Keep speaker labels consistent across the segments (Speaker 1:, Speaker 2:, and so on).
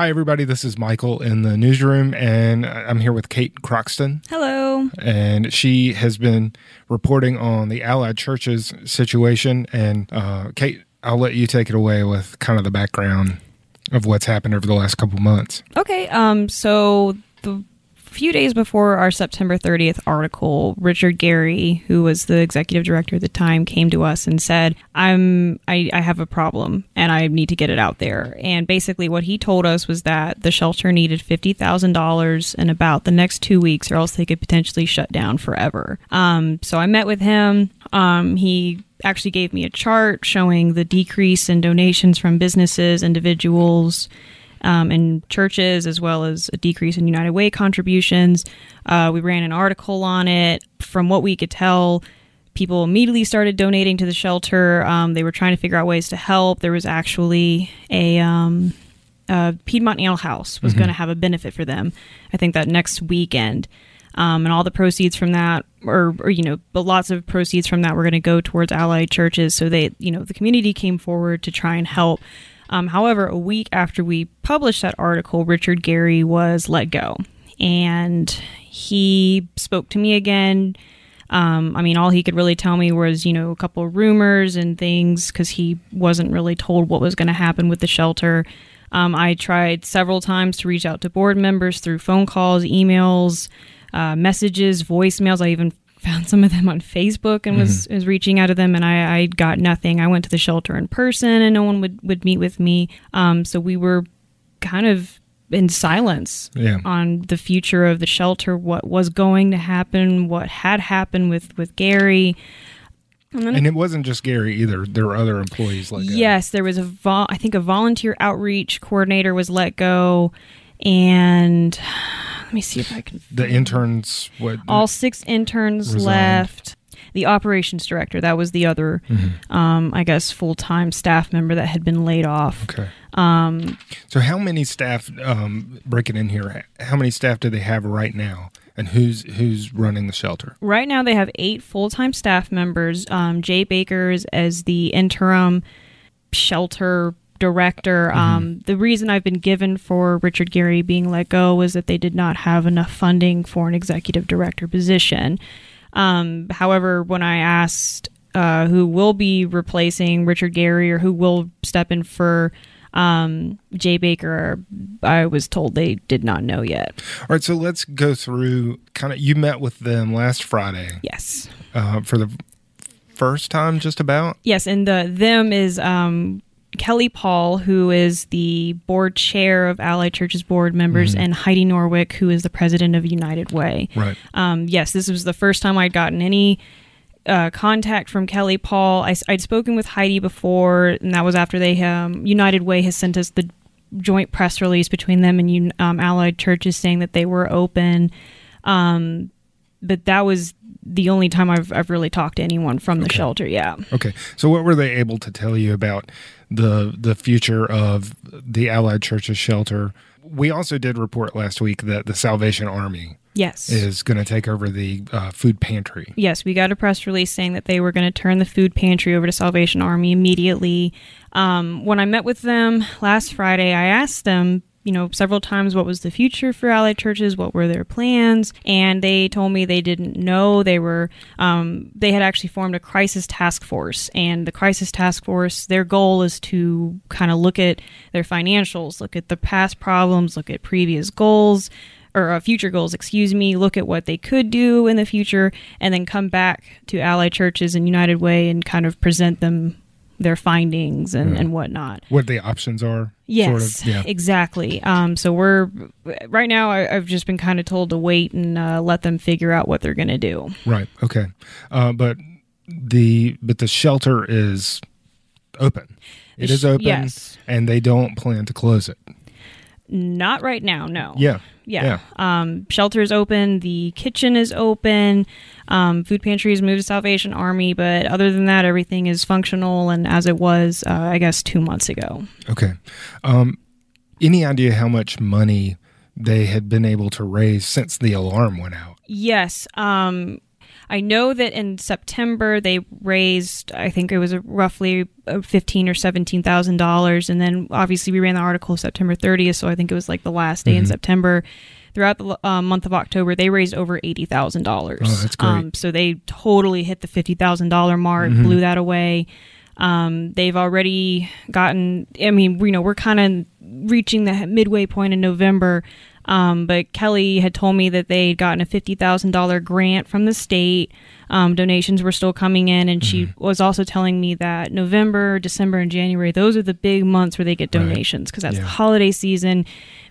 Speaker 1: Hi, everybody. This is Michael in the newsroom, and I'm here with Kate Croxton.
Speaker 2: Hello.
Speaker 1: And she has been reporting on the Allied Churches situation. And uh, Kate, I'll let you take it away with kind of the background of what's happened over the last couple months.
Speaker 2: Okay. Um. So the few days before our September 30th article, Richard Gary, who was the executive director at the time, came to us and said, "I'm I, I have a problem and I need to get it out there." And basically, what he told us was that the shelter needed fifty thousand dollars in about the next two weeks, or else they could potentially shut down forever. Um. So I met with him. Um. He actually gave me a chart showing the decrease in donations from businesses, individuals um, in churches, as well as a decrease in United Way contributions. Uh, we ran an article on it. From what we could tell, people immediately started donating to the shelter. Um, they were trying to figure out ways to help. There was actually a. Um, uh, Piedmont Ale House was mm-hmm. going to have a benefit for them. I think that next weekend, um, and all the proceeds from that, or, or you know, but lots of proceeds from that were going to go towards allied churches. So they, you know, the community came forward to try and help. Um, however, a week after we published that article, Richard Gary was let go. And he spoke to me again. Um, I mean, all he could really tell me was, you know, a couple of rumors and things because he wasn't really told what was going to happen with the shelter. Um, I tried several times to reach out to board members through phone calls, emails, uh, messages, voicemails. I even found some of them on Facebook and was, mm-hmm. was reaching out to them, and I, I got nothing. I went to the shelter in person, and no one would, would meet with me. Um, so we were kind of in silence
Speaker 1: yeah.
Speaker 2: on the future of the shelter, what was going to happen, what had happened with with Gary.
Speaker 1: And, and it wasn't just Gary either. There were other employees like
Speaker 2: yes, there was a vol- I think a volunteer outreach coordinator was let go, and let me see if I can.
Speaker 1: The interns, what?
Speaker 2: All six interns resigned. left. The operations director, that was the other, mm-hmm. um, I guess, full time staff member that had been laid off.
Speaker 1: Okay.
Speaker 2: Um,
Speaker 1: so, how many staff? Um, breaking in here, how many staff do they have right now? And who's who's running the shelter?
Speaker 2: Right now, they have eight full time staff members. Um, Jay Baker's as the interim shelter director. Mm-hmm. Um, the reason I've been given for Richard Gary being let go was that they did not have enough funding for an executive director position. Um, however, when I asked uh, who will be replacing Richard Gary or who will step in for um, Jay Baker, I was told they did not know yet.
Speaker 1: All right, so let's go through kind of. You met with them last Friday.
Speaker 2: Yes.
Speaker 1: Uh, for the first time, just about.
Speaker 2: Yes, and the them is um, Kelly Paul, who is the board chair of Allied Churches board members, mm-hmm. and Heidi Norwick, who is the president of United Way.
Speaker 1: Right.
Speaker 2: Um, yes, this was the first time I'd gotten any uh, contact from Kelly Paul. I, would spoken with Heidi before, and that was after they um, United Way has sent us the joint press release between them and um, Allied Churches saying that they were open. Um, but that was the only time I've, I've really talked to anyone from the okay. shelter. Yeah.
Speaker 1: Okay. So what were they able to tell you about the the future of the Allied Churches shelter? We also did report last week that the Salvation Army
Speaker 2: yes
Speaker 1: is going to take over the uh, food pantry.
Speaker 2: Yes, we got a press release saying that they were going to turn the food pantry over to Salvation Army immediately. Um, when I met with them last Friday, I asked them you know, several times what was the future for allied churches, what were their plans, and they told me they didn't know. They were, um, they had actually formed a crisis task force, and the crisis task force, their goal is to kind of look at their financials, look at the past problems, look at previous goals, or uh, future goals, excuse me, look at what they could do in the future, and then come back to allied churches and United Way and kind of present them their findings and, and whatnot.
Speaker 1: What the options are.
Speaker 2: Yes, sort of, yeah. exactly. Um, so we're right now. I, have just been kind of told to wait and uh, let them figure out what they're going to do.
Speaker 1: Right. Okay. Uh, but the but the shelter is open. It is open,
Speaker 2: yes.
Speaker 1: and they don't plan to close it.
Speaker 2: Not right now. No.
Speaker 1: Yeah.
Speaker 2: Yeah. yeah. Um, shelter is open. The kitchen is open. Um, food pantry has moved to Salvation Army, but other than that, everything is functional and as it was, uh, I guess, two months ago.
Speaker 1: Okay. Um, any idea how much money they had been able to raise since the alarm went out?
Speaker 2: Yes. Um, I know that in September they raised, I think it was roughly uh, fifteen or seventeen thousand dollars, and then obviously we ran the article September 30th, so I think it was like the last day in September. Throughout the uh, month of October, they raised over eighty thousand dollars.
Speaker 1: Oh, that's great.
Speaker 2: Um, so they totally hit the fifty thousand dollar mark, blew that away. Um, they've already gotten. I mean, you know, we're kind of reaching the midway point in November. Um, but Kelly had told me that they'd gotten a fifty thousand dollar grant from the state. Um, donations were still coming in, and she was also telling me that November, December, and January those are the big months where they get donations because that's
Speaker 1: Yeah.
Speaker 2: the holiday season.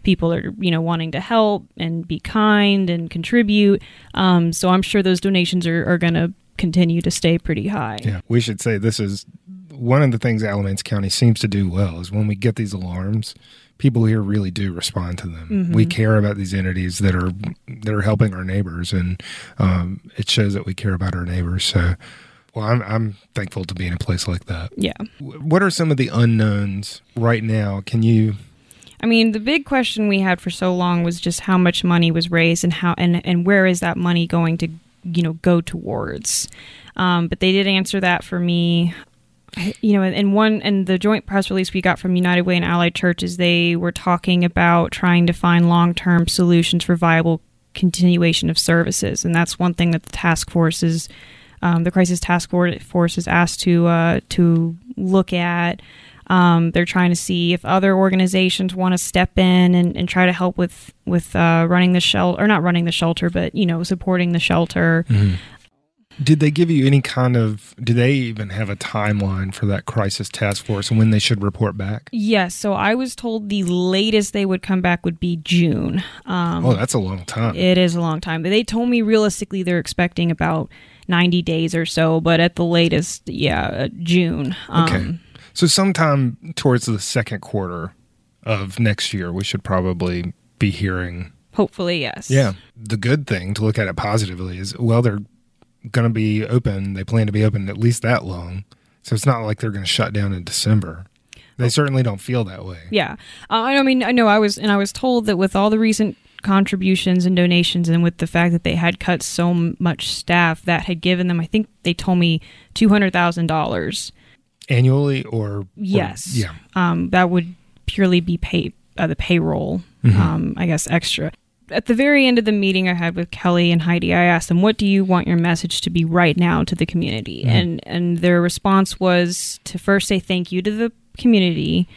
Speaker 2: People are you know wanting to help and be kind and contribute. Um, so I'm sure those donations are, are going to continue to stay pretty high.
Speaker 1: Yeah, we should say this is one of the things Alamance County seems to do well is when we get these alarms, people here really do respond to them. We care about these entities that are that are helping our neighbors, and um, it shows that we care about our neighbors. So, well, I'm I'm thankful to be in a place like that.
Speaker 2: Yeah.
Speaker 1: What are some of the unknowns right now? Can you?
Speaker 2: I mean, the big question we had for so long was just how much money was raised and how and and where is that money going to you know go towards. Um, but they did answer that for me. You know, and one and the joint press release we got from United Way and Allied Churches, they were talking about trying to find long term solutions for viable continuation of services, and that's one thing that the task force is, um, the crisis task force is asked to uh, to look at. Um, they're trying to see if other organizations want to step in and, and try to help with with uh, running the shelter, or not running the shelter, but you know, supporting the shelter.
Speaker 1: Did they give you any kind of? Do they even have a timeline for that crisis task force and when they should report back?
Speaker 2: Yes, so I was told the latest they would come back would be June. Um,
Speaker 1: Oh, that's a long time.
Speaker 2: It is a long time. But they told me realistically they're expecting about 90 days or so, but at the latest, yeah, uh, June. Um,
Speaker 1: Okay. So sometime towards the second quarter of next year, we should probably be hearing.
Speaker 2: Hopefully, yes.
Speaker 1: Yeah. The good thing to look at it positively is, well, they're going to be open. They plan to be open at least that long. So it's not like they're going to shut down in December. They certainly don't feel that way.
Speaker 2: Yeah. Uh, I mean, I know I was, and I was told that with all the recent contributions and donations and with the fact that they had cut so m- much staff, that had given them, I think they told me $200,000.
Speaker 1: Annually or? or-
Speaker 2: Yes.
Speaker 1: yeah.
Speaker 2: um, that would purely be pay uh, the payroll, um, I guess, extra. At the very end of the meeting I had with Kelly and Heidi, I asked them, "What do you want your message to be right now to the community?" And and their response was to first say thank you to the community,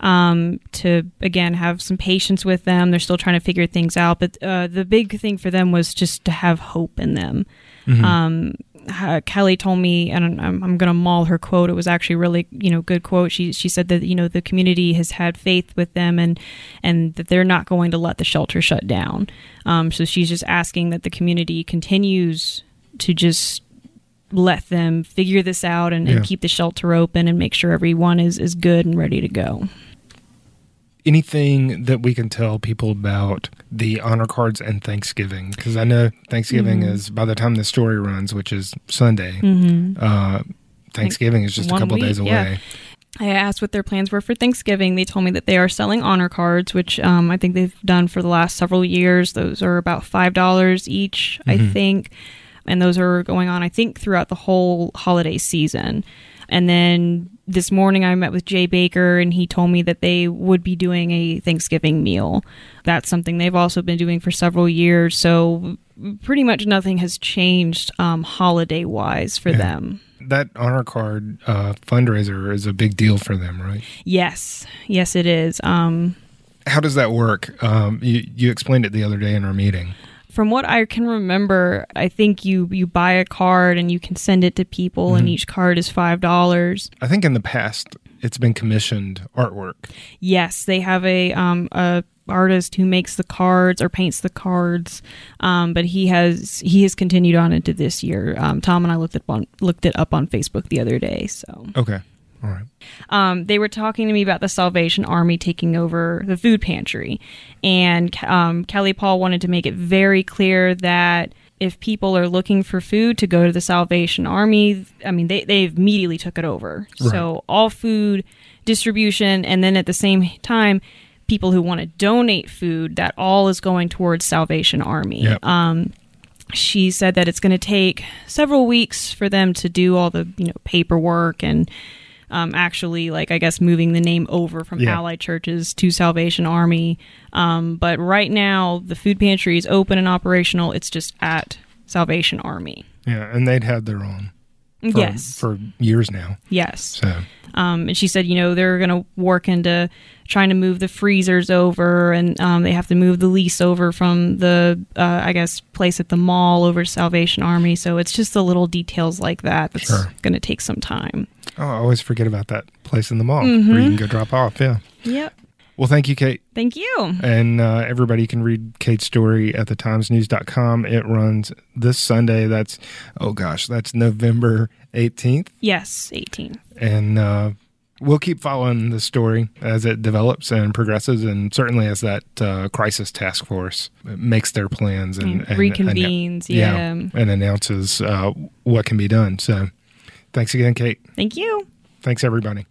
Speaker 2: um, to again have some patience with them. They're still trying to figure things out, but uh, the big thing for them was just to have hope in them. Um, uh, Kelly told me, and I'm, I'm going to maul her quote. It was actually really, you know, good quote. She she said that you know the community has had faith with them, and and that they're not going to let the shelter shut down. Um, so she's just asking that the community continues to just let them figure this out and,
Speaker 1: Yeah.
Speaker 2: and keep the shelter open and make sure everyone is is good and ready to go.
Speaker 1: Anything that we can tell people about the honor cards and Thanksgiving? Because I know Thanksgiving
Speaker 2: Mm-hmm.
Speaker 1: is by the time the story runs, which is Sunday.
Speaker 2: Mm-hmm.
Speaker 1: Uh, Thanksgiving is just a couple
Speaker 2: week,
Speaker 1: days away.
Speaker 2: yeah. I asked what their plans were for Thanksgiving. They told me that they are selling honor cards, which um, I think they've done for the last several years. Those are about five dollars each, I think, and those are going on, I think, throughout the whole holiday season. And then this morning, I met with Jay Baker, and he told me that they would be doing a Thanksgiving meal. That's something they've also been doing for several years. So pretty much nothing has changed um, holiday wise for
Speaker 1: Yeah.
Speaker 2: them.
Speaker 1: That honor card uh, fundraiser is a big deal for them, right?
Speaker 2: Yes, yes, it is. Um,
Speaker 1: How does that work? Um, you, you explained it the other day in our meeting.
Speaker 2: From what I can remember, I think you you buy a card and you can send it to people, and each card is five dollars.
Speaker 1: I think in the past it's been commissioned artwork.
Speaker 2: Yes, they have a um a artist who makes the cards or paints the cards, um, but he has he has continued on into this year. Um, Tom and I looked it on looked it up on Facebook the other day, so.
Speaker 1: Okay. All right.
Speaker 2: um, they were talking to me about the Salvation Army taking over the food pantry. And um, Kelly Paul wanted to make it very clear that if people are looking for food to go to the Salvation Army, I mean, they, they immediately took it over. So all food distribution, and then at the same time, people who want to donate food, that all is going towards Salvation Army.
Speaker 1: Yep.
Speaker 2: Um, she said that it's going to take several weeks for them to do all the you know paperwork and um, actually like I guess moving the name over from
Speaker 1: Yeah.
Speaker 2: Allied Churches to Salvation Army. Um, but right now the food pantry is open and operational. It's just at Salvation Army.
Speaker 1: Yeah, and they'd had their own for,
Speaker 2: yes.
Speaker 1: for years now.
Speaker 2: yes.
Speaker 1: So
Speaker 2: Um, and she said, you know, they're going to work into trying to move the freezers over, and um, they have to move the lease over from the, uh, I guess, place at the mall over to Salvation Army. So it's just the little details like that that's
Speaker 1: Sure.
Speaker 2: going to take some time.
Speaker 1: Oh, I always forget about that place in the mall
Speaker 2: Mm-hmm.
Speaker 1: where you can go drop off. Yeah.
Speaker 2: Yep.
Speaker 1: Well, thank you, Kate.
Speaker 2: Thank you.
Speaker 1: And uh, everybody can read Kate's story at thetimesnews.com. It runs this Sunday. That's, oh gosh, that's November 18th.
Speaker 2: Yes, 18.
Speaker 1: And uh, we'll keep following the story as it develops and progresses. And certainly as that uh, crisis task force makes their plans and, and
Speaker 2: Reconvenes.
Speaker 1: yeah,
Speaker 2: yeah.
Speaker 1: and announces uh, what can be done. So thanks again, Kate.
Speaker 2: Thank you.
Speaker 1: Thanks, everybody.